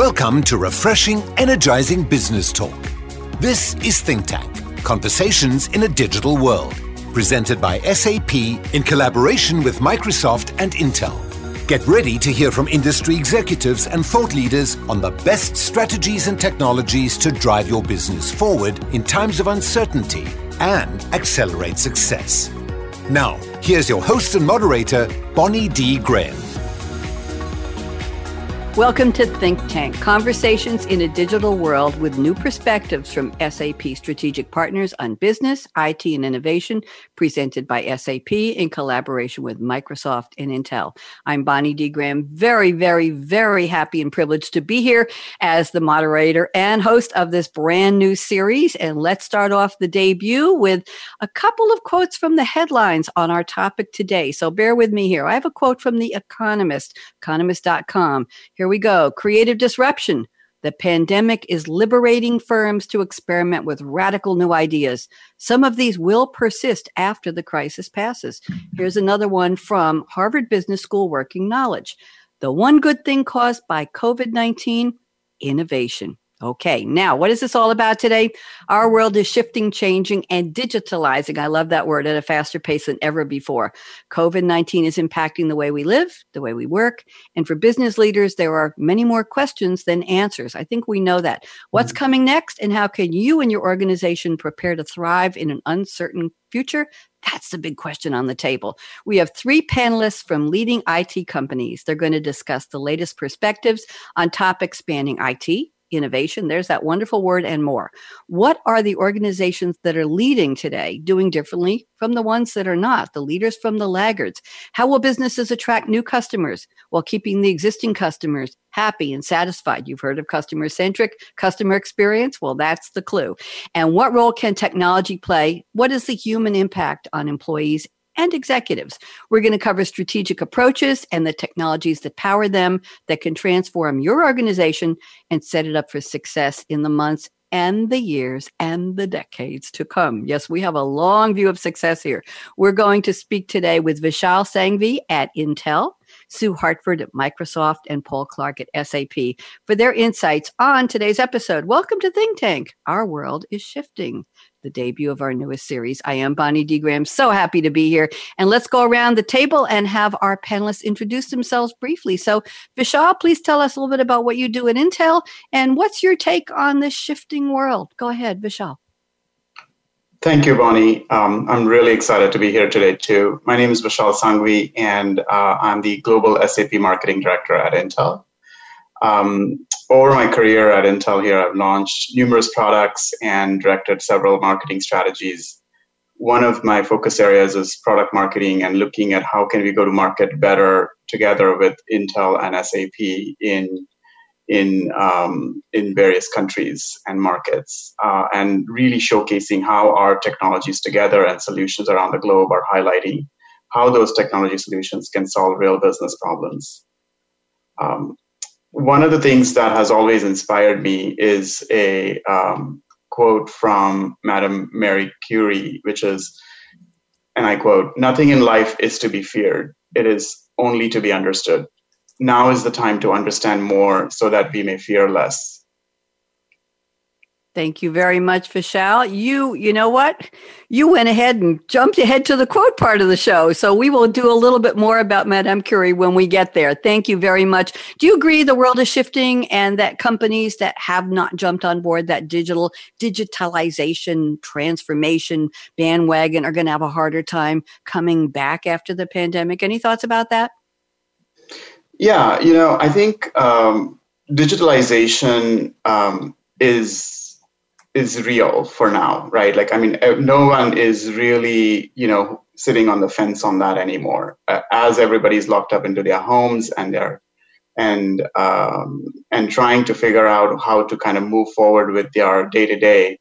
Welcome to refreshing, energizing business talk. This is Think Tank Conversations in a Digital World, presented by SAP in collaboration with Microsoft and Intel. Get ready to hear from industry executives and thought leaders on the best strategies and technologies to drive your business forward in times of uncertainty and accelerate success. Now, here's your host and moderator, Bonnie D. Graham. Welcome to Think Tank Conversations in a Digital World with new perspectives from SAP Strategic Partners on business, IT, and innovation, presented by SAP in collaboration with Microsoft and Intel. I'm Bonnie D. Graham, very, very, very happy and privileged to be here as the moderator and host of this brand new series. And let's start off the debut with a couple of quotes from the headlines on our topic today. So bear with me here. I have a quote from The Economist, economist.com. Here we go. Creative disruption. The pandemic is liberating firms to experiment with radical new ideas. Some of these will persist after the crisis passes. Here's another one from Harvard Business School Working Knowledge. The one good thing caused by COVID 19 innovation. Okay, now what is this all about today? Our world is shifting, changing, and digitalizing. I love that word at a faster pace than ever before. COVID 19 is impacting the way we live, the way we work. And for business leaders, there are many more questions than answers. I think we know that. What's mm-hmm. coming next, and how can you and your organization prepare to thrive in an uncertain future? That's the big question on the table. We have three panelists from leading IT companies. They're going to discuss the latest perspectives on topics spanning IT innovation. There's that wonderful word and more. What are the organizations that are leading today doing differently from the ones that are not, the leaders from the laggards? How will businesses attract new customers while keeping the existing customers happy and satisfied? You've heard of customer centric customer experience. Well, that's the clue. And what role can technology play? What is the human impact on employees and executives. We're going to cover strategic approaches and the technologies that power them that can transform your organization and set it up for success in the months and the years and the decades to come. Yes, we have a long view of success here. We're going to speak today with Vishal Sangvi at Intel. Sue Hartford at Microsoft, and Paul Clark at SAP for their insights on today's episode. Welcome to Think Tank. Our world is shifting the debut of our newest series. I am Bonnie D. Graham. So happy to be here. And let's go around the table and have our panelists introduce themselves briefly. So, Vishal, please tell us a little bit about what you do at Intel and what's your take on this shifting world. Go ahead, Vishal. Thank you, Bonnie. Um, I'm really excited to be here today, too. My name is Vishal Sangvi, and uh, I'm the Global SAP Marketing Director at Intel. Um, over my career at Intel here, I've launched numerous products and directed several marketing strategies. One of my focus areas is product marketing and looking at how can we go to market better together with Intel and SAP in in um, in various countries and markets, uh, and really showcasing how our technologies together and solutions around the globe are highlighting how those technology solutions can solve real business problems. Um, one of the things that has always inspired me is a um, quote from Madame Marie Curie, which is, and I quote, Nothing in life is to be feared, it is only to be understood. Now is the time to understand more so that we may fear less. Thank you very much, Vishal. You, you know what? You went ahead and jumped ahead to the quote part of the show. So we will do a little bit more about Madame Curie when we get there. Thank you very much. Do you agree the world is shifting and that companies that have not jumped on board that digital digitalization transformation bandwagon are going to have a harder time coming back after the pandemic? Any thoughts about that? Yeah, you know, I think um, digitalization um, is is real for now, right? Like, I mean, uh, no one is really, you know, sitting on the fence on that anymore. Uh, as everybody's locked up into their homes and they're and um, and trying to figure out how to kind of move forward with their day to day,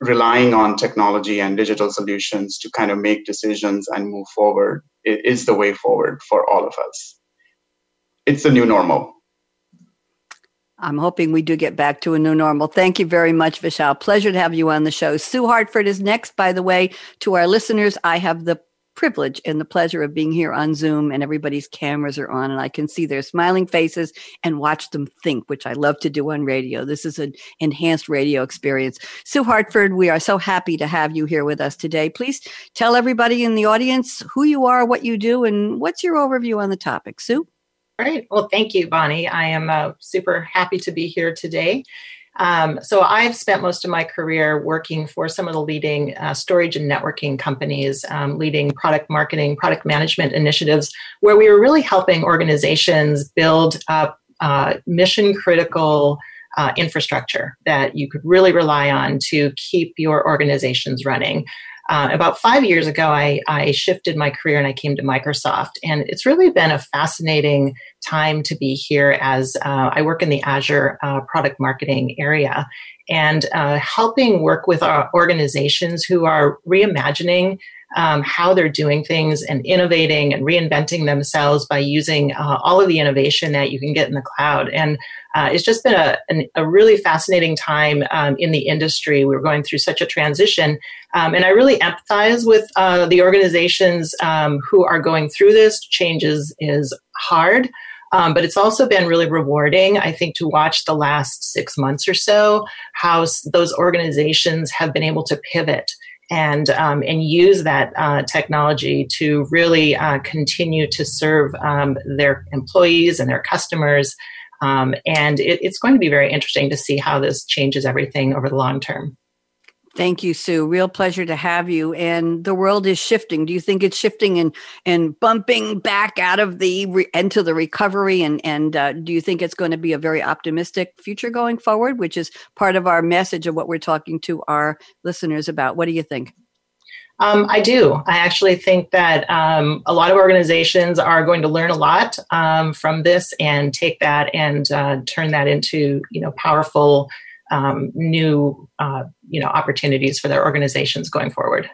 relying on technology and digital solutions to kind of make decisions and move forward is the way forward for all of us. It's the new normal. I'm hoping we do get back to a new normal. Thank you very much, Vishal. Pleasure to have you on the show. Sue Hartford is next, by the way, to our listeners. I have the privilege and the pleasure of being here on Zoom and everybody's cameras are on and I can see their smiling faces and watch them think, which I love to do on radio. This is an enhanced radio experience. Sue Hartford, we are so happy to have you here with us today. Please tell everybody in the audience who you are, what you do, and what's your overview on the topic. Sue? Great. Well, thank you, Bonnie. I am uh, super happy to be here today. Um, so I've spent most of my career working for some of the leading uh, storage and networking companies, um, leading product marketing, product management initiatives, where we were really helping organizations build up uh, mission critical uh, infrastructure that you could really rely on to keep your organizations running. Uh, about five years ago, I, I shifted my career and I came to Microsoft. And it's really been a fascinating time to be here as uh, I work in the Azure uh, product marketing area and uh, helping work with our organizations who are reimagining um, how they're doing things and innovating and reinventing themselves by using uh, all of the innovation that you can get in the cloud. And uh, it's just been a, an, a really fascinating time um, in the industry. We're going through such a transition. Um, and I really empathize with uh, the organizations um, who are going through this. Changes is, hard. Um, but it's also been really rewarding, I think, to watch the last six months or so how those organizations have been able to pivot and um, and use that uh, technology to really uh, continue to serve um, their employees and their customers. Um, and it, it's going to be very interesting to see how this changes everything over the long term. Thank you, Sue. Real pleasure to have you. And the world is shifting. Do you think it's shifting and and bumping back out of the re- into the recovery? And and uh, do you think it's going to be a very optimistic future going forward, which is part of our message of what we're talking to our listeners about? What do you think? Um, I do. I actually think that um, a lot of organizations are going to learn a lot um, from this and take that and uh, turn that into you know powerful um, new uh, you know opportunities for their organizations going forward.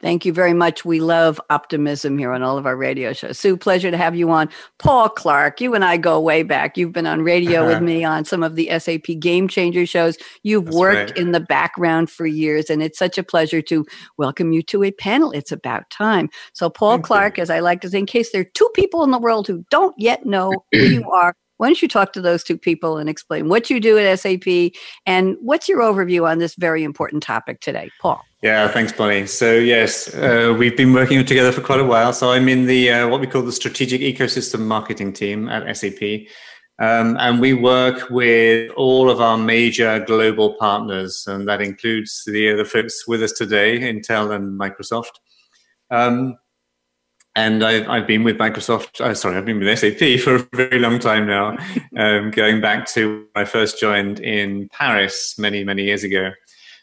Thank you very much. We love optimism here on all of our radio shows. Sue, pleasure to have you on. Paul Clark, you and I go way back. You've been on radio uh-huh. with me on some of the SAP Game Changer shows. You've That's worked right. in the background for years, and it's such a pleasure to welcome you to a panel. It's about time. So, Paul Thank Clark, you. as I like to say, in case there are two people in the world who don't yet know who you are, why don't you talk to those two people and explain what you do at SAP and what's your overview on this very important topic today, Paul? Yeah, thanks, Bonnie. So yes, uh, we've been working together for quite a while. So I'm in the uh, what we call the strategic ecosystem marketing team at SAP. Um, and we work with all of our major global partners, and that includes the, the folks with us today, Intel and Microsoft. Um, and I've, I've been with Microsoft, uh, sorry, I've been with SAP for a very long time now, um, going back to when I first joined in Paris many, many years ago.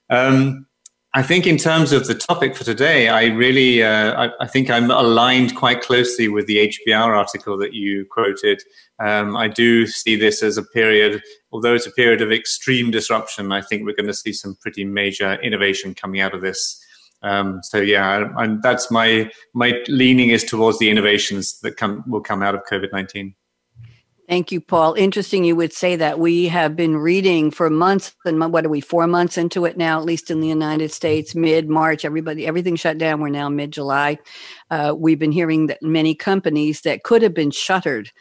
Um, I think in terms of the topic for today, I really, uh, I, I, think I'm aligned quite closely with the HBR article that you quoted. Um, I do see this as a period, although it's a period of extreme disruption, I think we're going to see some pretty major innovation coming out of this. Um, so yeah, and that's my my leaning is towards the innovations that come will come out of COVID nineteen. Thank you, Paul. Interesting you would say that. We have been reading for months, and what are we, four months into it now, at least in the United States, mid March, everybody, everything shut down. We're now mid July. Uh, we've been hearing that many companies that could have been shuttered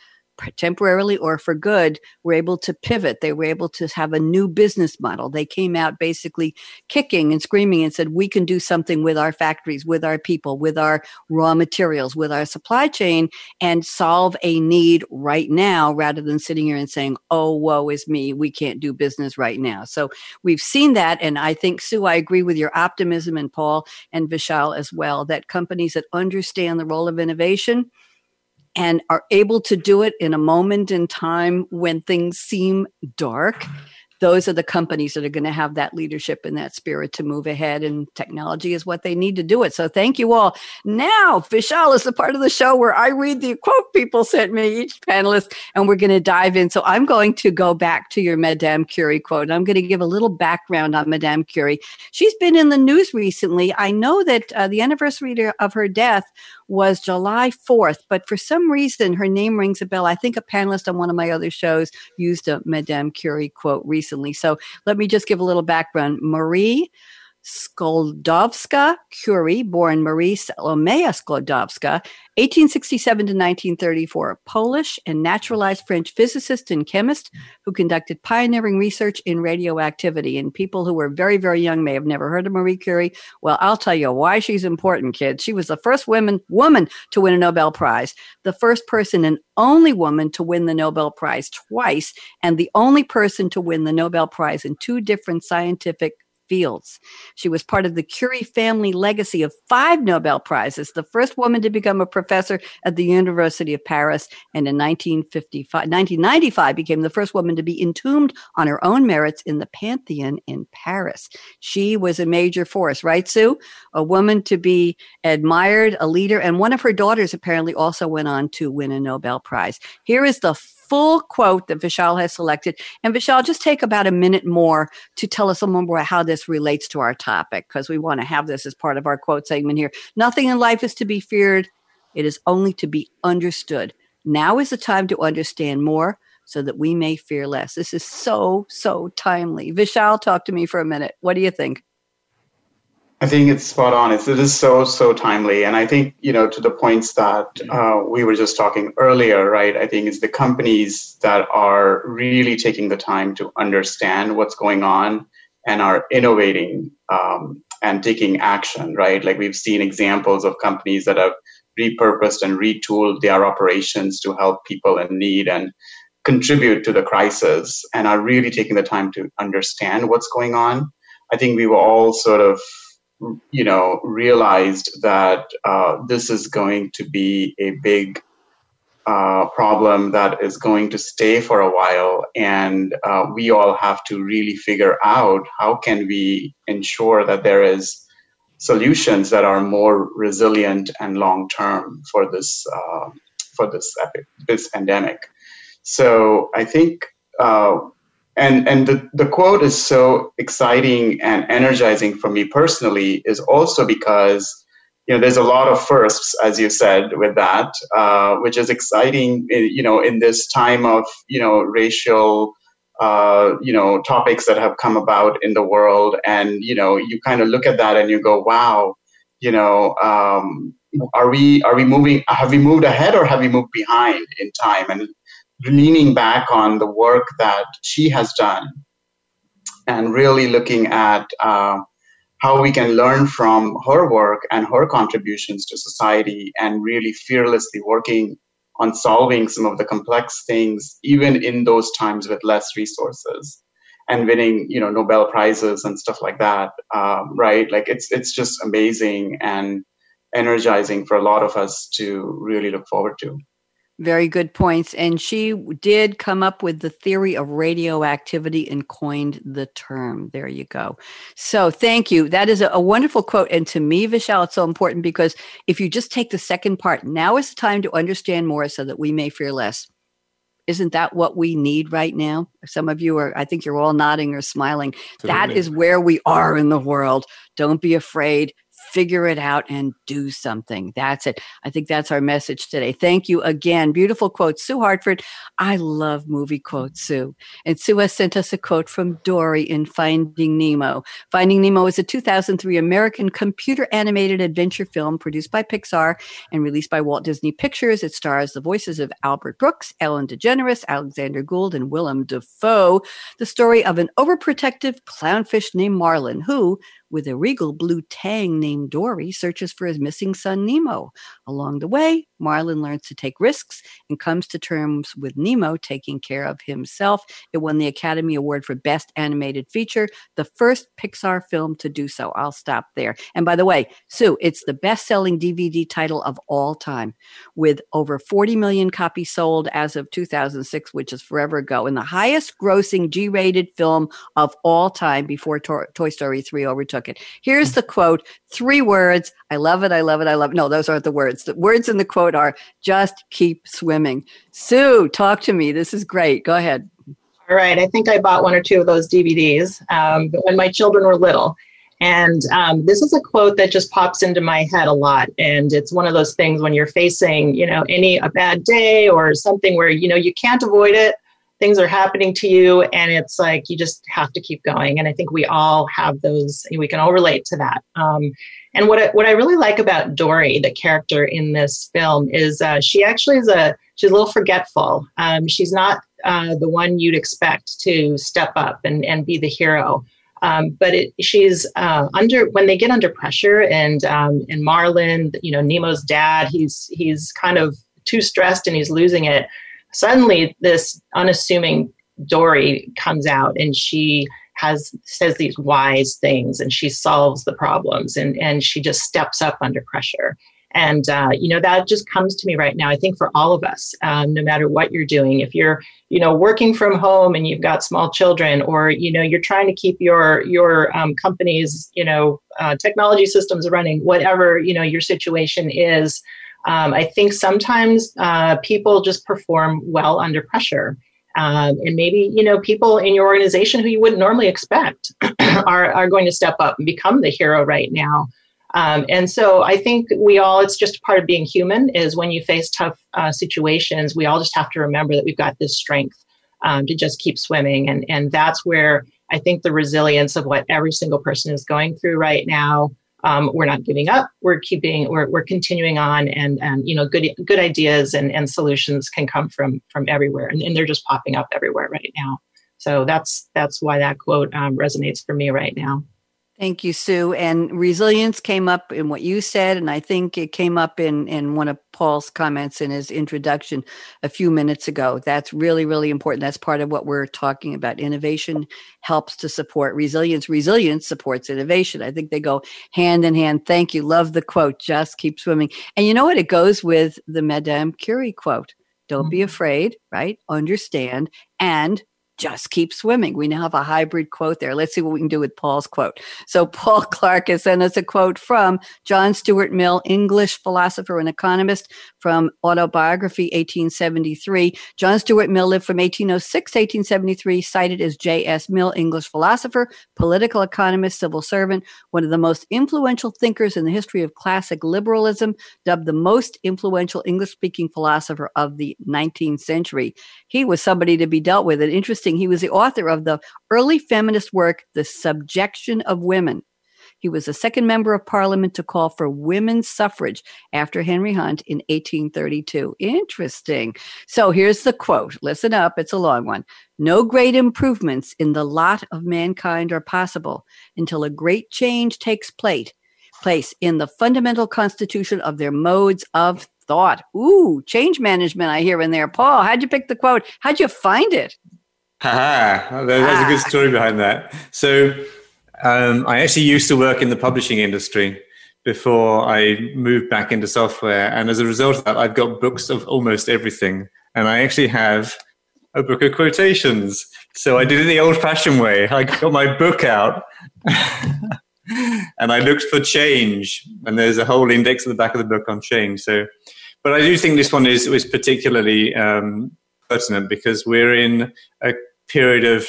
temporarily or for good were able to pivot. They were able to have a new business model. They came out basically kicking and screaming and said we can do something with our factories with our people with our raw materials with our supply chain and solve a need right now rather than sitting here and saying oh woe is me. We can't do business right now. So we've seen that and i think sue i agree with your optimism and paul and vishal as well that companies that understand the role of innovation and are able to do it in a moment in time when things seem dark those are the companies that are going to have that leadership and that spirit to move ahead and technology is what they need to do it. So thank you all. Now vishal is the part of the show where i read the quote people sent me each panelist and we're going to dive in. So i'm going to go back to your madame curie quote. I'm going to give a little background on madame curie. She's been in the news recently. I know that uh, the anniversary of her death was July 4th, but for some reason her name rings a bell. I think a panelist on one of my other shows used a Madame Curie quote recently. So let me just give a little background. Marie Sklodowska Curie, born Marie Salomea Sklodowska, 1867 to 1934, Polish and naturalized French physicist and chemist who conducted pioneering research in radioactivity. And people who were very, very young may have never heard of Marie Curie. Well, I'll tell you why she's important, kids. She was the first woman, woman to win a Nobel Prize, the first person and only woman to win the Nobel Prize twice, and the only person to win the Nobel Prize in two different scientific fields. She was part of the Curie family legacy of five Nobel Prizes, the first woman to become a professor at the University of Paris, and in 1955, 1995 became the first woman to be entombed on her own merits in the Pantheon in Paris. She was a major force, right, Sue? A woman to be admired, a leader, and one of her daughters apparently also went on to win a Nobel Prize. Here is the full quote that Vishal has selected. And Vishal, just take about a minute more to tell us a little more how this relates to our topic, because we want to have this as part of our quote segment here. Nothing in life is to be feared, it is only to be understood. Now is the time to understand more so that we may fear less. This is so, so timely. Vishal, talk to me for a minute. What do you think? I think it's spot on. It's, it is so, so timely. And I think, you know, to the points that uh, we were just talking earlier, right? I think it's the companies that are really taking the time to understand what's going on and are innovating um, and taking action, right? Like we've seen examples of companies that have repurposed and retooled their operations to help people in need and contribute to the crisis and are really taking the time to understand what's going on. I think we were all sort of you know, realized that uh, this is going to be a big uh, problem that is going to stay for a while, and uh, we all have to really figure out how can we ensure that there is solutions that are more resilient and long term for this uh, for this this pandemic. So I think uh, and and the, the quote is so exciting and energizing for me personally is also because you know there's a lot of firsts as you said with that uh, which is exciting eh, you know in this time of you know racial uh, you know topics that have come about in the world. And you know you kind of look at that and you go wow you know um, are we are we moving have we moved ahead or have we moved behind in time? And leaning back on the work that she has done and really looking at uh, how we can learn from her work and her contributions to society and really fearlessly working on solving some of the complex things even in those times with less resources and winning you know nobel prizes and stuff like that um, right? Like it's it's just amazing and energizing for a lot of us to really look forward to very good points. And she did come up with the theory of radioactivity and coined the term. There you go. So thank you. That is a, a, wonderful quote. And to me, Vishal, it's so important because if you just take the second part, now is the time to understand more so that we may fear less. Isn't that what we need right now? Some of you are, I think you're all nodding or smiling. That is where we are in the world. Don't be afraid figure it out and do something. That's it. I think that's our message today. Thank you again. Beautiful quote. Sue Hartford. I love movie quotes, Sue. And Sue has sent us a quote from Dory in Finding Nemo. Finding Nemo is a 2003 American computer animated adventure film produced by Pixar and released by Walt Disney Pictures. It stars the voices of Albert Brooks, Ellen DeGeneres, Alexander Gould, and Willem Dafoe. The story of an overprotective clownfish named Marlin who, with a regal blue tang named Dory, searches for his missing son Nemo. Along the way, Marlin learns to take risks and comes to terms with Nemo taking care of himself. It won the Academy Award for Best Animated Feature, the first Pixar film to do so. I'll stop there. And by the way, Sue, it's the best selling DVD title of all time with over 40 million copies sold as of 2006, which is forever ago, and the highest grossing G rated film of all time before to- Toy Story 3 overtook it. Here's the quote three words. I love it. I love it. I love it. No, those aren't the words. The words in the quote are just keep swimming. Sue, talk to me. This is great. Go ahead. All right. I think I bought one or two of those DVDs um, when my children were little. And um, this is a quote that just pops into my head a lot. And it's one of those things when you're facing, you know, any a bad day or something where, you know, you can't avoid it things are happening to you and it's like you just have to keep going and i think we all have those we can all relate to that um, and what I, what I really like about Dory, the character in this film, is uh, she actually is a she's a little forgetful. Um, she's not uh, the one you'd expect to step up and, and be the hero. Um, but it, she's uh, under when they get under pressure, and um, and Marlin, you know, Nemo's dad, he's he's kind of too stressed and he's losing it. Suddenly, this unassuming Dory comes out, and she has says these wise things, and she solves the problems, and and she just steps up under pressure. And, uh, you know, that just comes to me right now. I think for all of us, um, no matter what you're doing, if you're, you know, working from home and you've got small children or, you know, you're trying to keep your, your um, company's, you know, uh, technology systems running, whatever, you know, your situation is, um, I think sometimes uh, people just perform well under pressure. Um, and maybe you know people in your organization who you wouldn't normally expect are, are going to step up and become the hero right now um, and so I think we all, it's just part of being human, is when you face tough uh, situations, we all just have to remember that we've got this strength um, to just keep swimming. And, and that's where I think the resilience of what every single person is going through right now. Um, we're not giving up. We're keeping. We're, we're continuing on, and and you know, good good ideas and, and solutions can come from from everywhere, and, and they're just popping up everywhere right now. So that's that's why that quote um, resonates for me right now. Thank you, Sue. And resilience came up in what you said, and I think it came up in, in one of Paul's comments in his introduction a few minutes ago. That's really, really important. That's part of what we're talking about. Innovation helps to support resilience. Resilience supports innovation. I think they go hand in hand. Thank you. Love the quote. Just keep swimming. And you know what? It goes with the Madame Curie quote. Don't mm-hmm. be afraid, right? Understand and just keep swimming. We now have a hybrid quote there. Let's see what we can do with Paul's quote. So Paul Clark has sent us a quote from John Stuart Mill, English philosopher and economist from Autobiography 1873. John Stuart Mill lived from 1806 to 1873, cited as J.S. Mill, English philosopher, political economist, civil servant, one of the most influential thinkers in the history of classic liberalism, dubbed the most influential English speaking philosopher of the 19th century. He was somebody to be dealt with. And interesting He was the author of the early feminist work, The Subjection of Women. He was the second member of parliament to call for women's suffrage after Henry Hunt in 1832. Interesting. So here's the quote. Listen up. It's a long one. No great improvements in the lot of mankind are possible until a great change takes place, place in the fundamental constitution of their modes of thought. Ooh, change management I hear in there. Paul, how'd you pick the quote? How'd you find it? Ha There's ah. a good ah. story behind that. So, um, I actually used to work in the publishing industry before I moved back into software. And as a result of that, I've got books of almost everything. And I actually have a book of quotations. So I did it the old fashioned way. I got my book out and I looked for change. And there's a whole index at the back of the book on change. So, but I do think this one is, is particularly um, pertinent because we're in a period of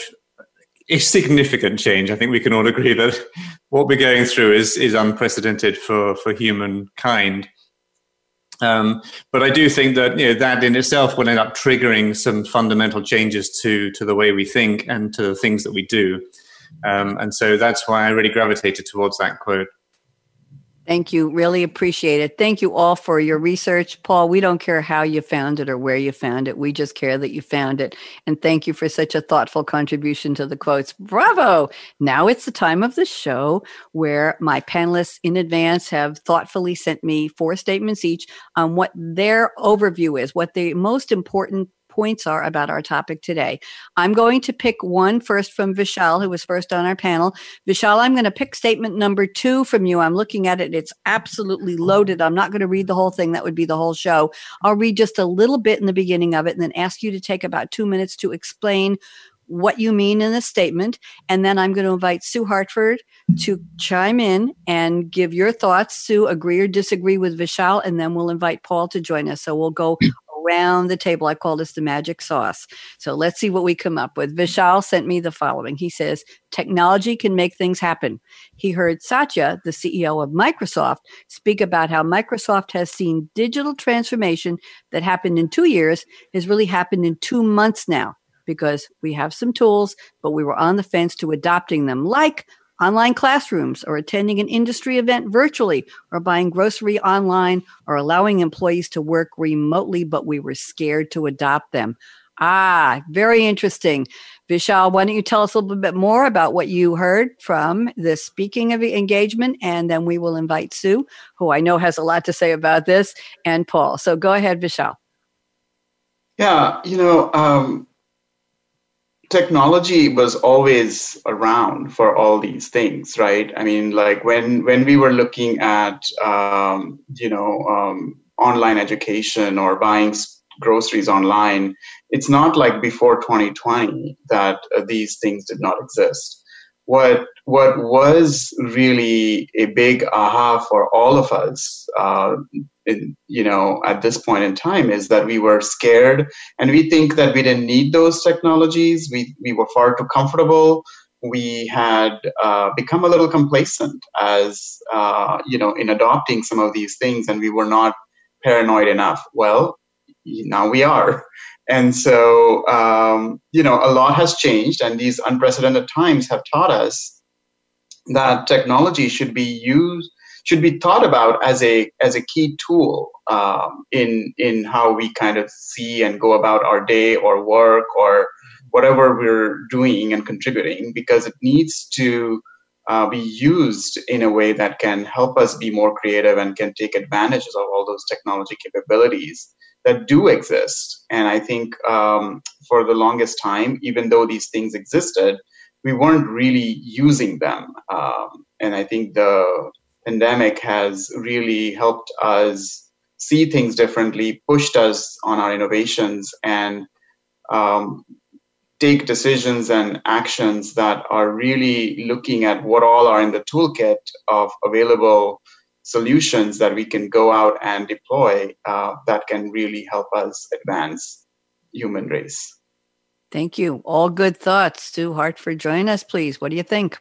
a significant change. I think we can all agree that what we're going through is is unprecedented for for humankind. Um, but I do think that you know that in itself will end up triggering some fundamental changes to to the way we think and to the things that we do. Um, and so that's why I really gravitated towards that quote. Thank you. Really appreciate it. Thank you all for your research. Paul, we don't care how you found it or where you found it. We just care that you found it. And thank you for such a thoughtful contribution to the quotes. Bravo. Now it's the time of the show where my panelists in advance have thoughtfully sent me four statements each on what their overview is, what the most important points are about our topic today. I'm going to pick one first from Vishal, who was first on our panel. Vishal, I'm going to pick statement number two from you. I'm looking at it. It's absolutely loaded. I'm not going to read the whole thing. That would be the whole show. I'll read just a little bit in the beginning of it and then ask you to take about two minutes to explain what you mean in the statement. And then I'm going to invite Sue Hartford to chime in and give your thoughts. Sue, agree or disagree with Vishal, and then we'll invite Paul to join us. So we'll go around the table. I call this the magic sauce. So let's see what we come up with. Vishal sent me the following. He says, technology can make things happen. He heard Satya, the CEO of Microsoft, speak about how Microsoft has seen digital transformation that happened in two years has really happened in two months now. because we have some tools, but we were on the fence to adopting them, like online classrooms or attending an industry event virtually or buying grocery online or allowing employees to work remotely, but we were scared to adopt them. Ah, very interesting. Vishal, why don't you tell us a little bit more about what you heard from the speaking of the engagement, and then we will invite Sue, who I know has a lot to say about this, and Paul. So go ahead, Vishal. Yeah, you know, um, technology was always around for all these things, right? I mean, like when when we were looking at um, you know um, online education or buying groceries online, it's not like before 2020 that uh, these things did not exist. What what was really a big aha for all of us, uh, in, you know, at this point in time, is that we were scared, and we think that we didn't need those technologies. We we were far too comfortable. We had uh, become a little complacent as uh, you know in adopting some of these things, and we were not paranoid enough. Well, now we are. And so, um, you know, a lot has changed, and these unprecedented times have taught us that technology should be used, should be thought about as a as a key tool um, in in how we kind of see and go about our day or work or whatever we're doing and contributing, because it needs to uh, be used in a way that can help us be more creative and can take advantage of all those technology capabilities that do exist. And I think um, for the longest time, even though these things existed, we weren't really using them. Um, and I think the pandemic has really helped us see things differently, pushed us on our innovations, and um, take decisions and actions that are really looking at what all are in the toolkit of available solutions that we can go out and deploy uh, that can really help us advance human race. Thank you. All good thoughts. Sue Hartford, join us, please. What do you think?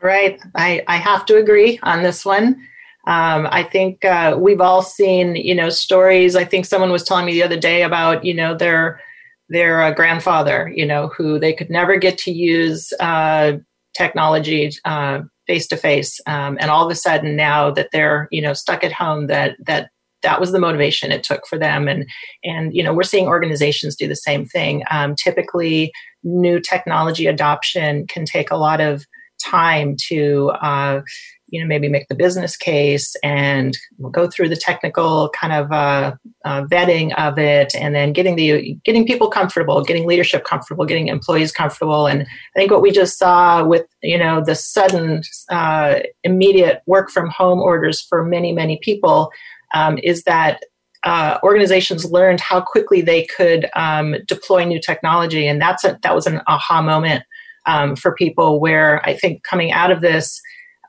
Right. I, I have to agree on this one. Um, I think uh, we've all seen, you know, stories. I think someone was telling me the other day about, you know, their their uh, grandfather, you know, who they could never get to use uh, technology uh, face to face and all of a sudden now that they're you know stuck at home that that that was the motivation it took for them. And and you know we're seeing organizations do the same thing. Um, typically new technology adoption can take a lot of time to uh, you know maybe make the business case and go through the technical kind of uh, uh, vetting of it and then getting the getting people comfortable getting leadership comfortable getting employees comfortable. And i think what we just saw with you know the sudden uh, immediate work from home orders for many many people um, is that uh, organizations learned how quickly they could um, deploy new technology. And that's a, that was an aha moment um, for people where i think coming out of this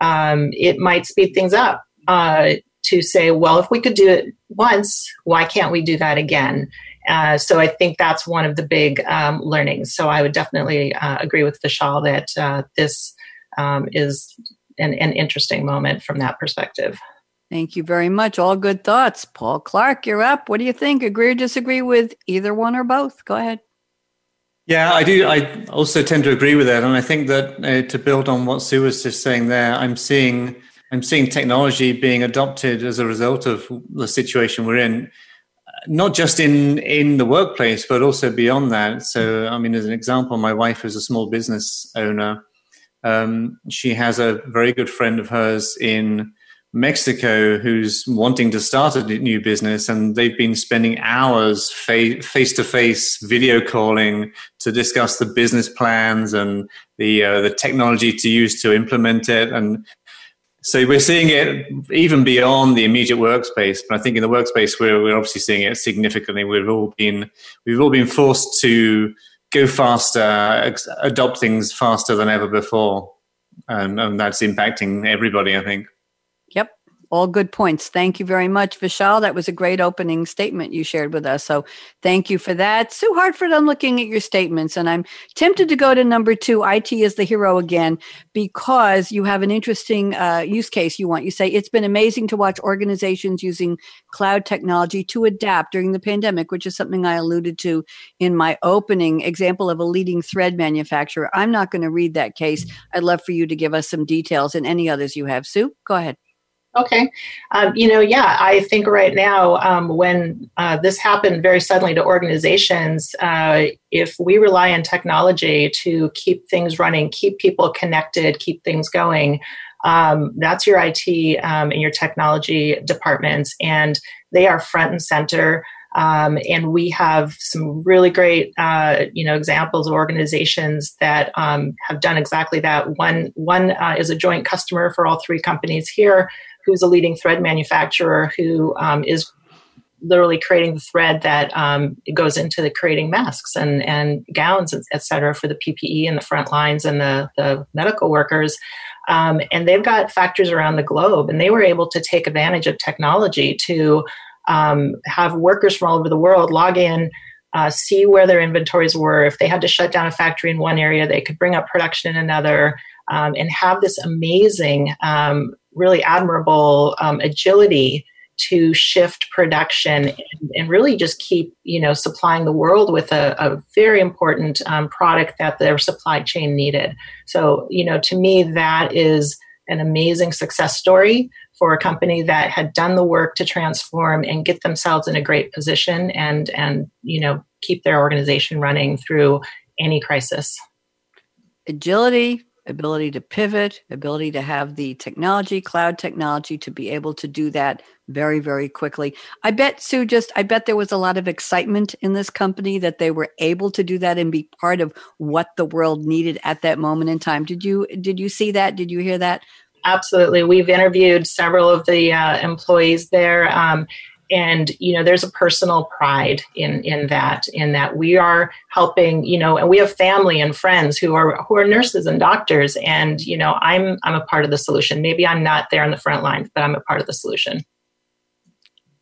um, it might speed things up uh, to say, well, if we could do it once, why can't we do that again? Uh, so I think that's one of the big um, learnings. So I would definitely uh, agree with Vishal that uh, this um, is an, an interesting moment from that perspective. Thank you very much. All good thoughts. Paul Clark, you're up. What do you think? Agree or disagree with either one or both? Go ahead. Yeah, I do. I also tend to agree with that, and I think that uh, to build on what Sue was just saying there, I'm seeing I'm seeing technology being adopted as a result of the situation we're in, not just in in the workplace, but also beyond that. So, I mean, as an example, my wife is a small business owner. Um, she has a very good friend of hers in Mexico who's wanting to start a new business, and they've been spending hours face to face video calling to discuss the business plans and the uh, the technology to use to implement it. And so we're seeing it even beyond the immediate workspace. But I think in the workspace, we're we're obviously seeing it significantly. We've all been we've all been forced to go faster, adopt things faster than ever before, and, and that's impacting everybody. I think. All good points. Thank you very much, Vishal. That was a great opening statement you shared with us. So thank you for that. Sue Hartford, I'm looking at your statements and I'm tempted to go to number two. IT is the hero again because you have an interesting uh, use case you want. You say it's been amazing to watch organizations using cloud technology to adapt during the pandemic, which is something I alluded to in my opening example of a leading thread manufacturer. I'm not going to read that case. I'd love for you to give us some details and any others you have. Sue, go ahead. Okay. Um, you know, yeah, I think right now, um, when uh, this happened very suddenly to organizations, uh, if we rely on technology to keep things running, keep people connected, keep things going, um, that's your IT um, and your technology departments, and they are front and center. Um, and we have some really great, uh, you know, examples of organizations that um, have done exactly that. One, one uh, is a joint customer for all three companies here who's a leading thread manufacturer who um, is literally creating the thread that um, goes into the creating masks and, and gowns, et cetera, for the PPE and the front lines and the, the medical workers. Um, and they've got factories around the globe, and they were able to take advantage of technology to um, have workers from all over the world log in. Uh, see where their inventories were. If they had to shut down a factory in one area, they could bring up production in another um, and have this amazing um, really admirable um, agility to shift production and, and, really just keep you know supplying the world with a, a very important um, product that their supply chain needed. So you know to me that is an amazing success story for a company that had done the work to transform and get themselves in a great position and and you know keep their organization running through any crisis. Agility ability to pivot, ability to have the technology, cloud technology to be able to do that very, very quickly. I bet, Sue, just, I bet there was a lot of excitement in this company that they were able to do that and be part of what the world needed at that moment in time. Did you, did you see that? Did you hear that? Absolutely. We've interviewed several of the uh, employees there. Um, and you know there's a personal pride in in that in that we are helping you know and we have family and friends who are who are nurses and doctors. And you know i'm i'm a part of the solution. Maybe i'm not there on the front line but i'm a part of the solution.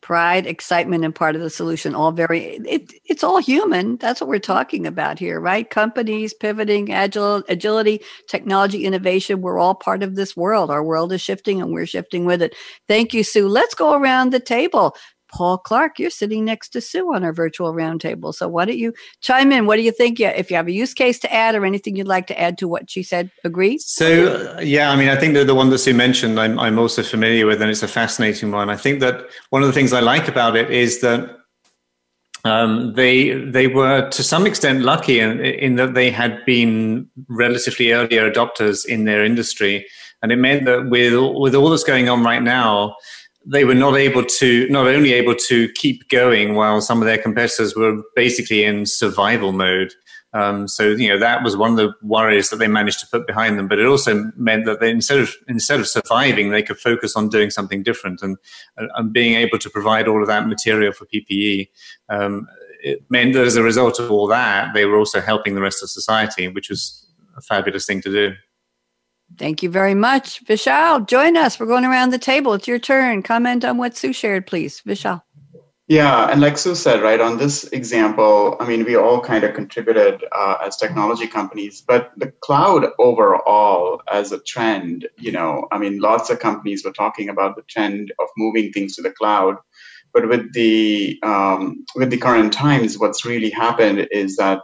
Pride excitement and part of the solution all very it, it's all human. That's what we're talking about here right? Companies pivoting agile agility technology innovation. We're all part of this world. Our world is shifting and we're shifting with it. Thank you sue. Let's go around the table Paul Clark, you're sitting next to Sue on our virtual roundtable. So why don't you chime in? What do you think? If you have a use case to add or anything you'd like to add to what she said, agree? So, yeah, I mean, I think that the one that Sue mentioned, I'm, I'm also familiar with, and it's a fascinating one. I think that one of the things I like about it is that um, they they were to some extent lucky in, in that they had been relatively earlier adopters in their industry, and it meant that with with all that's going on right now, they were not able to not only able to keep going while some of their competitors were basically in survival mode. Um, so you know that was one of the worries that they managed to put behind them. But it also meant that they instead of instead of surviving, they could focus on doing something different and and being able to provide all of that material for PPE. Um, it meant that as a result of all that, they were also helping the rest of society, which was a fabulous thing to do. Thank you very much. Vishal, join us. We're going around the table. It's your turn. Comment on what Sue shared, please. Vishal. Yeah, and like Sue said, right, on this example, I mean, we all kind of contributed uh, as technology companies, but the cloud overall as a trend, you know, I mean, lots of companies were talking about the trend of moving things to the cloud. But with the um, with the current times, what's really happened is that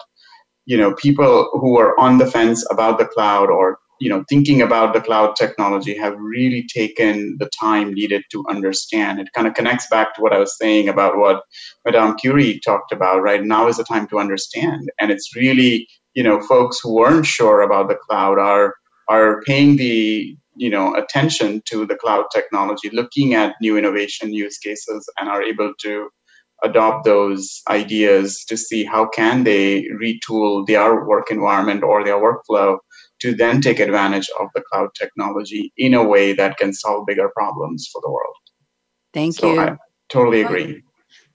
you know people who are on the fence about the cloud or you know thinking about the cloud technology have really taken the time needed to understand. It kind of connects back to what i was saying about what madame curie talked about right? Now is the time to understand. And it's really you know folks who weren't sure about the cloud are are paying the you know attention to the cloud technology looking at new innovation use cases and are able to adopt those ideas to see how can they retool their work environment or their workflow to then take advantage of the cloud technology in a way that can solve bigger problems for the world. Thank so you. I totally agree.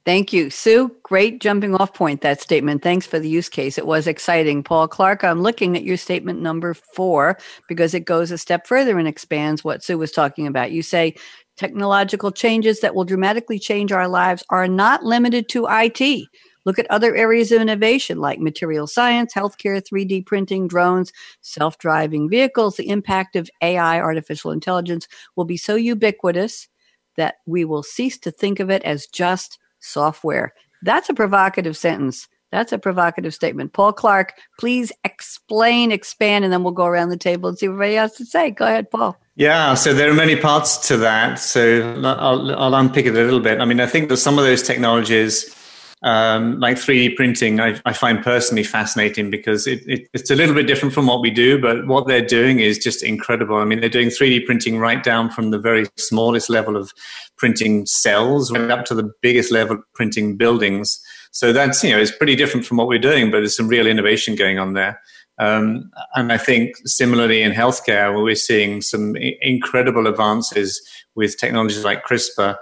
Thank you. Sue, great jumping off point, that statement. Thanks for the use case. It was exciting. Paul Clark, I'm looking at your statement number four because it goes a step further and expands what Sue was talking about. You say Technological changes that will dramatically change our lives are not limited to IT. Look at other areas of innovation like material science, healthcare, 3D printing, drones, self driving vehicles. The impact of AI, artificial intelligence, will be so ubiquitous that we will cease to think of it as just software. That's a provocative sentence. That's a provocative statement. Paul Clark, please explain, expand, and then we'll go around the table and see what everybody has to say. Go ahead, Paul. Yeah, so there are many parts to that. So I'll, I'll unpick it a little bit. I mean, I think that some of those technologies um, like 3D printing, I, I, find personally fascinating because it, it, it's a little bit different from what we do, but what they're doing is just incredible. I mean, they're doing 3D printing right down from the very smallest level of printing cells right up to the biggest level of printing buildings. So that's, you know, it's pretty different from what we're doing, but there's some real innovation going on there. Um, and I think similarly in healthcare, we're seeing some incredible advances with technologies like CRISPR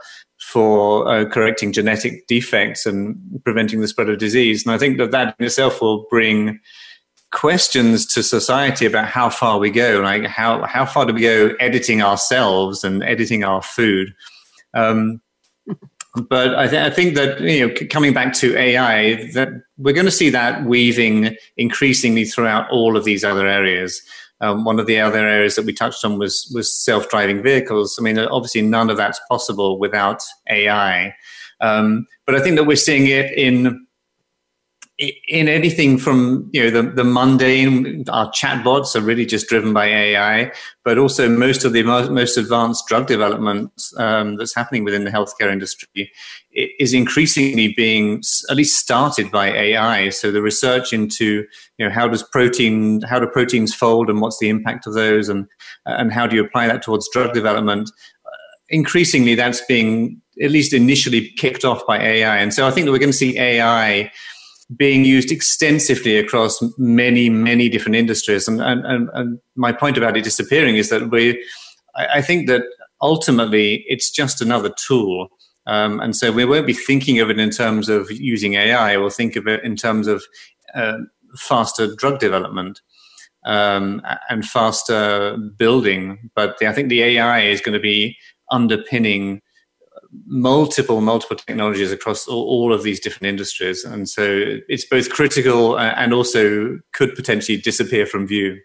for uh, correcting genetic defects and preventing the spread of disease. And I think that that in itself will bring questions to society about how far we go, like how, how far do we go editing ourselves and editing our food. Um, but I, th- I, think that you know, coming back to AI, that we're going to see that weaving increasingly throughout all of these other areas. Um, one of the other areas that we touched on was was self driving vehicles. I mean, obviously, none of that's possible without AI. Um, but I think that we're seeing it in in anything from you know the, the mundane our chatbots are really just driven by ai but also most of the most advanced drug development um, that's happening within the healthcare industry is increasingly being at least started by ai so the research into you know how does protein how do proteins fold and what's the impact of those and and how do you apply that towards drug development? Uh, increasingly that's being at least initially kicked off by ai and so i think that we're going to see ai being used extensively across many, many different industries. And, and, and, my point about it disappearing is that we, I, think that ultimately it's just another tool. Um, and so we won't be thinking of it in terms of using AI. We'll think of it in terms of uh, faster drug development um, and faster building. But the, I think the AI is going to be underpinning multiple multiple technologies across all, all, of these different industries. And so it's both critical uh, and also could potentially disappear from view.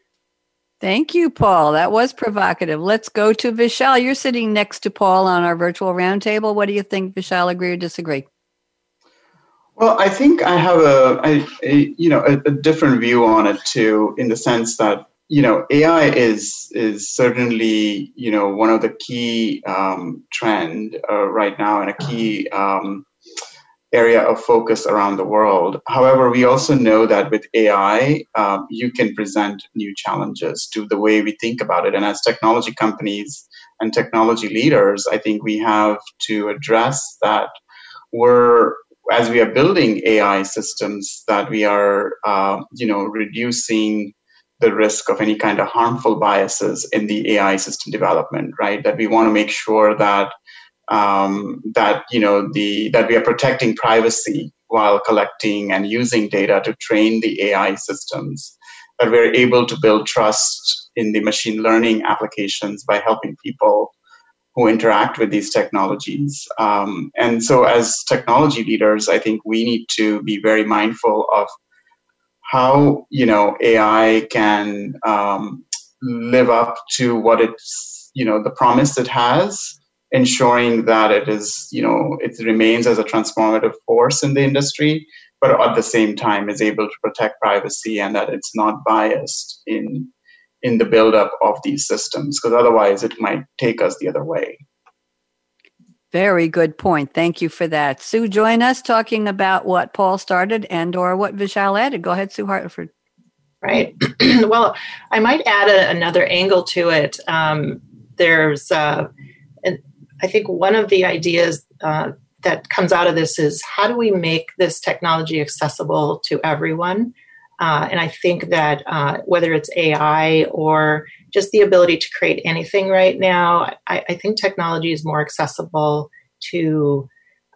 Thank you paul. That was provocative. Let's go to vishal. You're sitting next to paul on our virtual roundtable. What do you think? Vishal agree or disagree? Well i think i have a, a, a you know a, a different view on it too in the sense that you know, AI is is certainly you know one of the key um, trend uh, right now and a key um, area of focus around the world. However, we also know that with AI, um, you can present new challenges to the way we think about it. And as technology companies and technology leaders, I think we have to address that. We're as we are building AI systems, that we are, uh, you know, reducing the risk of any kind of harmful biases in the AI system development, right? That we want to make sure that um, that you know the that we are protecting privacy while collecting and using data to train the AI systems. That we're able to build trust in the machine learning applications by helping people who interact with these technologies. Um, and so, as technology leaders, I think we need to be very mindful of how you know AI can um, live up to what it's you know the promise it has, ensuring that it is you know it remains as a transformative force in the industry, but at the same time is able to protect privacy and that it's not biased in in the buildup of these systems because otherwise it might take us the other way. Very good point. Thank you for that. Sue, join us talking about what Paul started and or what Vishal added. Go ahead, Sue Hartford. Right. well, I might add a, another angle to it. Um, there's, uh, I think one of the ideas uh, that comes out of this is how do we make this technology accessible to everyone? Uh, and I think that uh, whether it's AI or just the ability to create anything right now, I, I think technology is more accessible to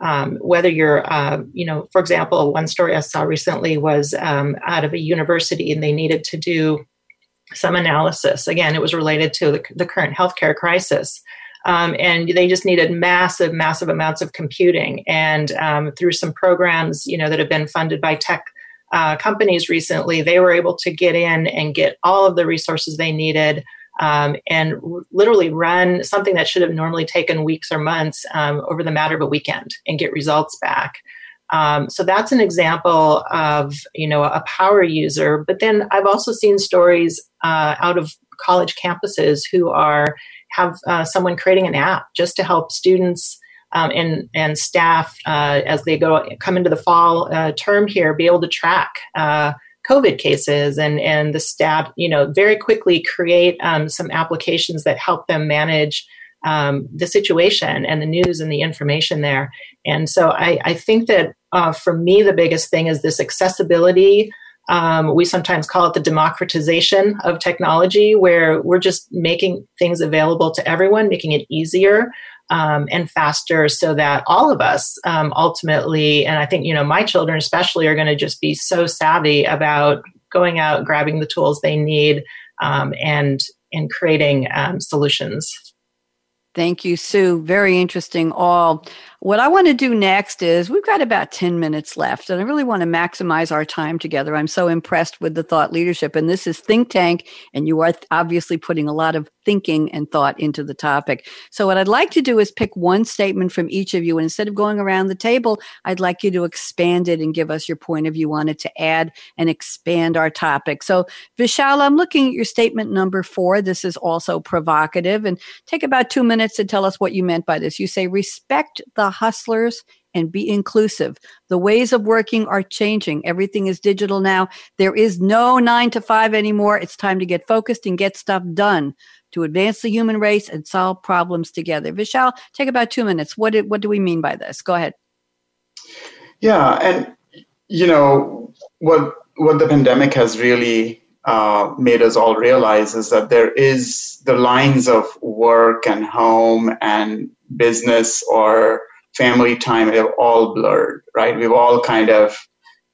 um, whether you're, uh, you know, for example, one story I saw recently was um, out of a university and they needed to do some analysis. Again, it was related to the, the current healthcare crisis Um, and they just needed massive, massive amounts of computing. And um, through some programs, you know, that have been funded by tech uh, companies recently, they were able to get in and get all of the resources they needed um, and r- literally run something that should have normally taken weeks or months um, over the matter of a weekend and get results back. Um, so that's an example of you know a power user. But then I've also seen stories uh, out of college campuses who are have uh, someone creating an app just to help students um, and and staff uh, as they go come into the fall uh, term here be able to track uh, COVID cases and and the staff you know very quickly create um, some applications that help them manage um, the situation and the news and the information there. And so I, I think that uh, for me the biggest thing is this accessibility. Um, we sometimes call it the democratization of technology, where we're just making things available to everyone, making it easier um, and faster so that all of us um, ultimately, and I think, you know, my children especially are going to just be so savvy about going out, grabbing the tools they need, um, and, and creating um, solutions. Thank you, Sue. Very interesting all. What I want to do next is we've got about 10 minutes left, and I really want to maximize our time together. I'm so impressed with the thought leadership, and this is Think Tank, and you are obviously putting a lot of thinking and thought into the topic. So, what I'd like to do is pick one statement from each of you, and instead of going around the table, I'd like you to expand it and give us your point of view on it to add and expand our topic. So, Vishal, I'm looking at your statement number four. This is also provocative, and take about two minutes to tell us what you meant by this. You say, respect the hustlers and be inclusive. The ways of working are changing. Everything is digital now. There is no nine to five anymore. It's time to get focused and get stuff done to advance the human race and solve problems together. Vishal, take about two minutes. What did, what do we mean by this? Go ahead. Yeah, and you know what what the pandemic has really uh, made us all realize is that there is the lines of work and home and business or family time have all blurred, right? We've all kind of,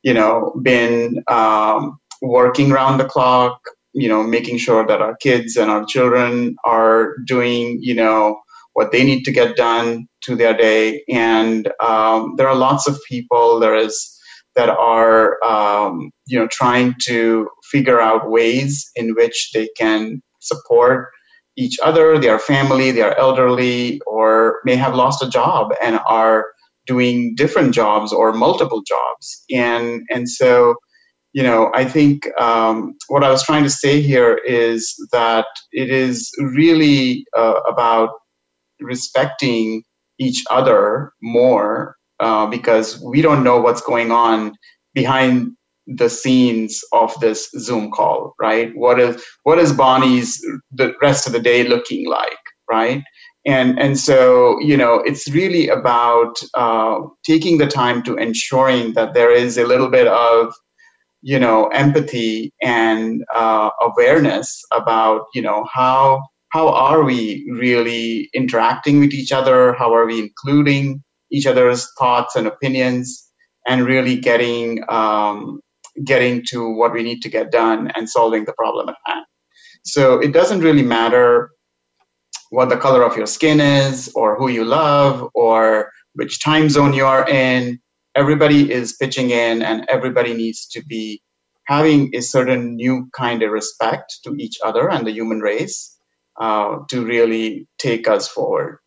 you know, been um, working around the clock, you know, making sure that our kids and our children are doing, you know, what they need to get done to their day. And um, there are lots of people there is that are, um, you know, trying to figure out ways in which they can support each other, their family, their elderly, or may have lost a job and are doing different jobs or multiple jobs. And and so, you know, I think um, what I was trying to say here is that it is really uh, about respecting each other more uh, because we don't know what's going on behind the scenes of this Zoom call, right? What is what is Bonnie's the rest of the day looking like, right? And and so you know it's really about uh, taking the time to ensuring that there is a little bit of you know empathy and uh, awareness about you know how how are we really interacting with each other? How are we including each other's thoughts and opinions? and really getting um, getting to what we need to get done and solving the problem at hand. So it doesn't really matter what the color of your skin is, or who you love, or which time zone you are in. Everybody is pitching in, and everybody needs to be having a certain new kind of respect to each other and the human race uh, to really take us forward.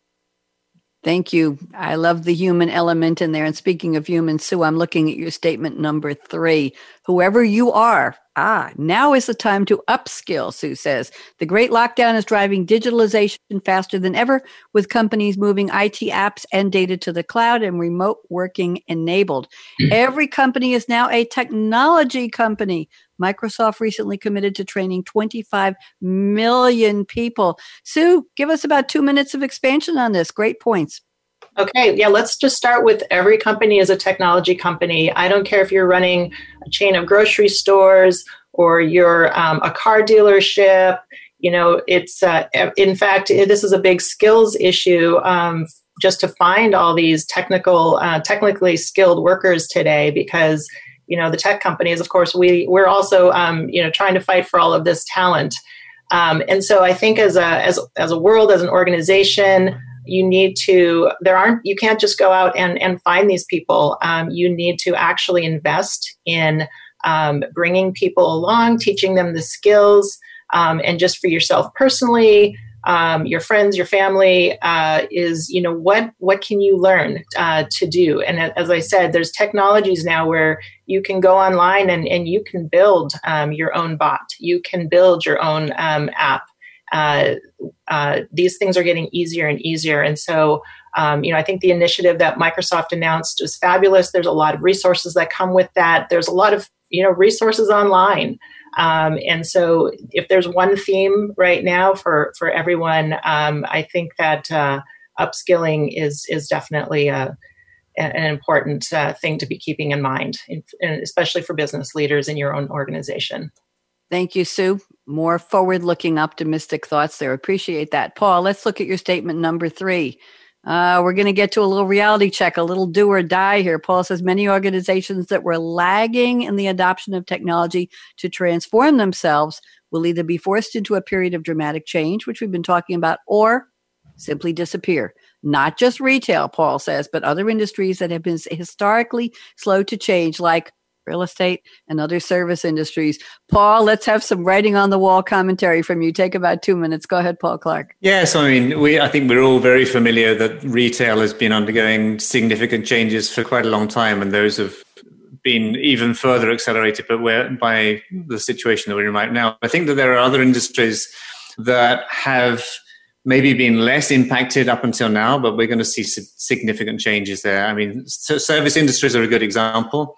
Thank you. I love the human element in there. And speaking of human, Sue, I'm looking at your statement number three. Whoever you are, ah, now is the time to upskill, Sue says. The great lockdown is driving digitalization faster than ever, with companies moving IT apps and data to the cloud and remote working enabled. Every company is now a technology company. Microsoft recently committed to training 25 million people. Sue, give us about two minutes of expansion on this. Great points. Okay, yeah, let's just start with every company is a technology company. I don't care if you're running a chain of grocery stores or you're um, a car dealership. You know, it's uh, in fact, this is a big skills issue um, just to find all these technical, uh, technically skilled workers today because you know the tech companies of course we we're also um, you know trying to fight for all of this talent Um, and so I think as a as as a world, as an organization, you need to there aren't you can't just go out and and find these people. Um, you need to actually invest in um, bringing people along, teaching them the skills, um, and just for yourself personally um, your friends, your family, uh, is you know what what can you learn uh, to do? And as I said, there's technologies now where you can go online and, and you can build um, your own bot. You can build your own um, app. Uh, uh these things are getting easier and easier, and so. Um, you know, I think the initiative that Microsoft announced is fabulous. There's a lot of resources that come with that. There's a lot of you know resources online um, and so, if there's one theme right now for for everyone, um, I think that uh, upskilling is is definitely a, an important uh, thing to be keeping in mind, especially for business leaders in your own organization. Thank you, Sue. More forward looking, optimistic thoughts there. Appreciate that. Paul, let's look at your statement number three. Uh, we're going to get to a little reality check, a little do or die here. Paul says many organizations that were lagging in the adoption of technology to transform themselves will either be forced into a period of dramatic change, which we've been talking about, or simply disappear. Not just retail, Paul says, but other industries that have been historically slow to change, like real estate, and other service industries. Paul, let's have some writing on the wall commentary from you. Take about two minutes. Go ahead, Paul Clark. Yes, I mean, we I think we're all very familiar that retail has been undergoing significant changes for quite a long time, and those have been even further accelerated, but we're by the situation that we're in right now. I think that there are other industries that have maybe been less impacted up until now, but we're going to see significant changes there. I mean, service industries are a good example.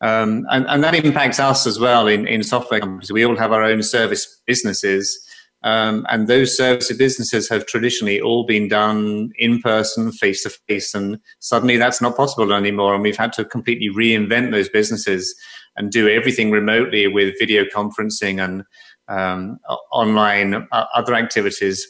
Um, and, and, that impacts us as well in, in software companies. We all have our own service businesses. Um, and those service businesses have traditionally all been done in person, face to face. And suddenly that's not possible anymore. And we've had to completely reinvent those businesses and do everything remotely with video conferencing and um, online uh, other activities.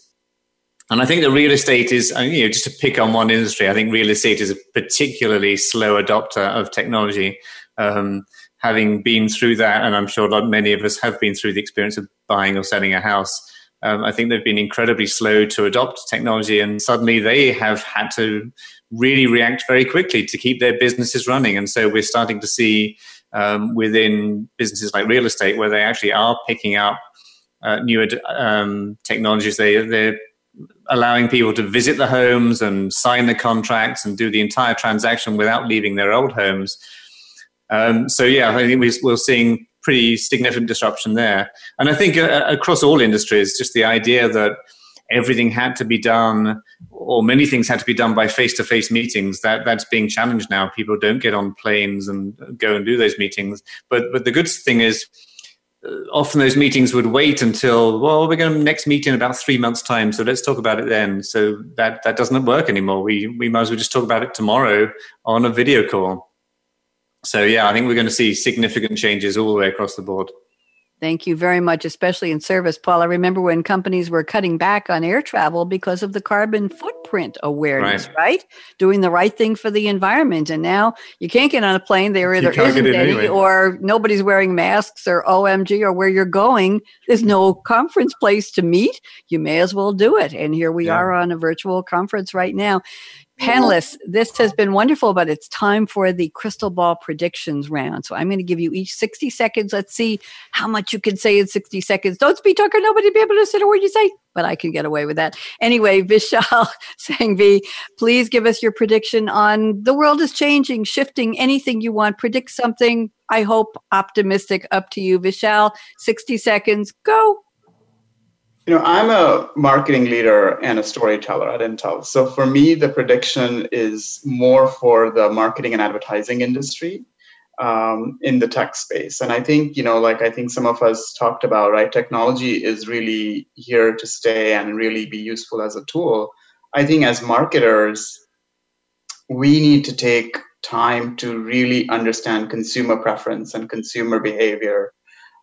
And I think the real estate is, you know, just to pick on one industry, I think real estate is a particularly slow adopter of technology um, having been through that, and I'm sure many of us have been through the experience of buying or selling a house. Um, I think they've been incredibly slow to adopt technology, and suddenly they have had to really react very quickly to keep their businesses running. And so we're starting to see um, within businesses like real estate where they actually are picking up uh, newer um, technologies. They they're allowing people to visit the homes and sign the contracts and do the entire transaction without leaving their old homes. Um, so yeah, I think we, are seeing pretty significant disruption there. And I think uh, across all industries, just the idea that everything had to be done or many things had to be done by face-to-face meetings that that's being challenged now people don't get on planes and go and do those meetings but but the good thing is uh, Uh, often those meetings would wait until well we're going to next meet in about three months time so let's talk about it then. So that that doesn't work anymore. We we might as well just talk about it tomorrow on a video call. So yeah, I think we're going to see significant changes all the way across the board. Thank you very much, especially in service, Paul. I remember when companies were cutting back on air travel because of the carbon footprint awareness, right? right? Doing the right thing for the environment. And now you can't get on a plane. There either isn't any anyway. or nobody's wearing masks or OMG or where you're going. There's no conference place to meet. You may as well do it. And here we yeah. are on a virtual conference right now. Panelists, this has been wonderful, but it's time for the crystal ball predictions round. So I'm going to give you each 60 seconds. Let's see how much you can say in 60 seconds. Don't speak, talk, or nobody be able to say a word you say, but I can get away with that. Anyway, Vishal Sangvi, please give us your prediction on the world is changing, shifting, anything you want. Predict something. I hope optimistic. Up to you, Vishal. 60 seconds. Go. You know, I'm a marketing leader and a storyteller at Intel. So for me, the prediction is more for the marketing and advertising industry um, in the tech space. And I think, you know, like I think some of us talked about, right? Technology is really here to stay and really be useful as a tool. I think as marketers, we need to take time to really understand consumer preference and consumer behavior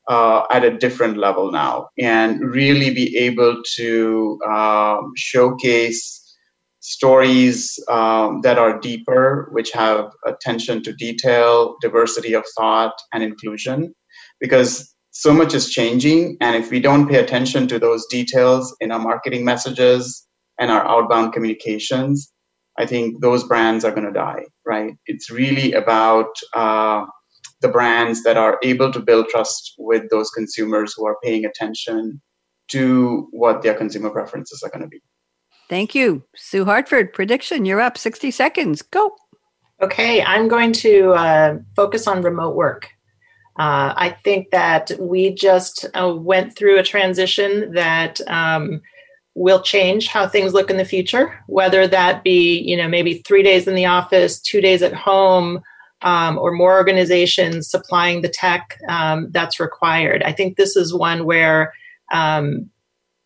uh, at a different level now and really be able to um, showcase stories um, that are deeper, which have attention to detail, diversity of thought, and inclusion. Because so much is changing. And if we don't pay attention to those details in our marketing messages and our outbound communications, I think those brands are going to die, right? It's really about uh, the brands that are able to build trust with those consumers who are paying attention to what their consumer preferences are going to be. Thank you. Sue Hartford, prediction. You're up 60 seconds. Go. Okay, I'm going to uh, focus on remote work. Uh, I think that we just uh, went through a transition that um, will change how things look in the future, whether that be, you know, maybe three days in the office, two days at home, um, or more organizations supplying the tech um, that's required. I think this is one where, um,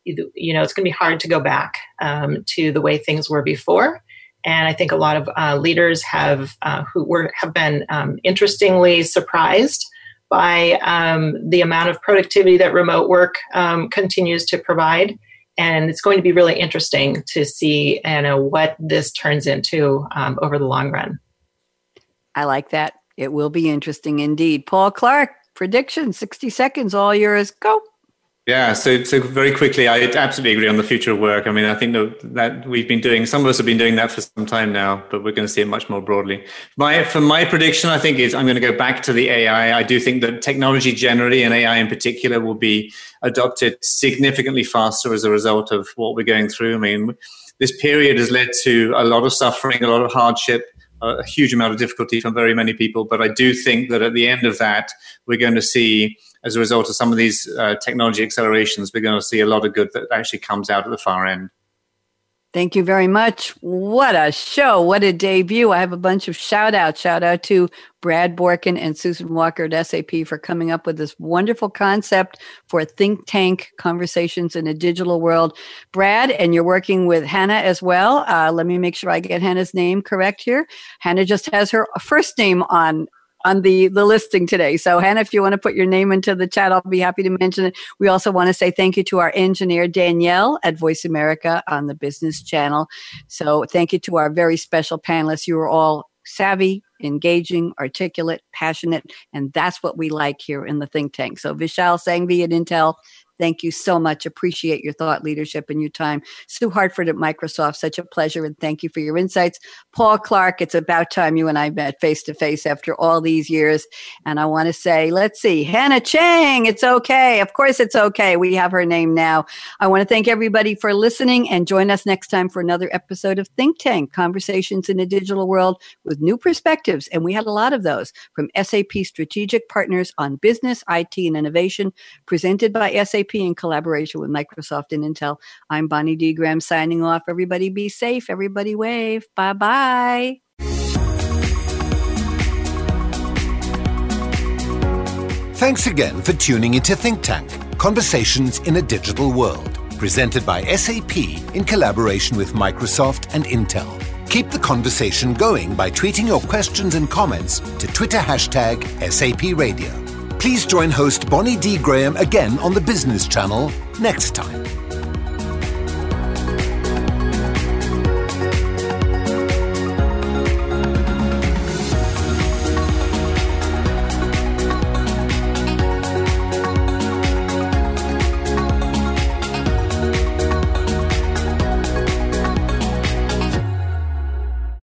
you, know, it's going to be hard to go back um, to the way things were before. And I think a lot of uh, leaders have uh, who were have been um, interestingly surprised by um, the amount of productivity that remote work continues to provide. And it's going to be really interesting to see know, what this turns into um, over the long run. I like that. It will be interesting indeed. Paul Clark, prediction 60 seconds, all yours. Go. Yeah, so so very quickly, I absolutely agree on the future of work. I mean, I think that, that we've been doing some of us have been doing that for some time now, but we're going to see it much more broadly. My for my prediction, I think is I'm going to go back to the AI. I do think that technology generally and AI in particular will be adopted significantly faster as a result of what we're going through. I mean, this period has led to a lot of suffering, a lot of hardship, a huge amount of difficulty for very many people. But I do think that at the end of that, we're going to see as a result of some of these uh, technology accelerations, we're going to see a lot of good that actually comes out at the far end. Thank you very much. What a show. What a debut. I have a bunch of shout outs. Shout out to Brad Borkin and Susan Walker at SAP for coming up with this wonderful concept for think tank conversations in a digital world. Brad, and you're working with Hannah as well. Uh, let me make sure I get Hannah's name correct here. Hannah just has her first name on on the the listing today. So Hannah, if you want to put your name into the chat, I'll be happy to mention it. We also want to say thank you to our engineer Danielle at Voice America on the Business Channel. So thank you to our very special panelists. You are all savvy, engaging, articulate, passionate, and that's what we like here in the think tank. So Vishal Sangvi at Intel, Thank you so much. Appreciate your thought leadership and your time. Sue Hartford at Microsoft, such a pleasure and thank you for your insights. Paul Clark, it's about time you and I met face to face after all these years. And I want to say, let's see, Hannah Chang, it's okay. Of course it's okay. We have her name now. I want to thank everybody for listening and join us next time for another episode of Think Tank Conversations in a Digital World with new perspectives. And we had a lot of those from SAP Strategic Partners on Business, IT, and Innovation, presented by SAP SAP in collaboration with Microsoft and Intel. I'm Bonnie D. Graham signing off. Everybody be safe. Everybody wave. Bye bye. Thanks again for tuning into Think Tank Conversations in a Digital World, presented by SAP in collaboration with Microsoft and Intel. Keep the conversation going by tweeting your questions and comments to Twitter hashtag SAP Radio. Please join host Bonnie D. Graham again on the Business Channel next time.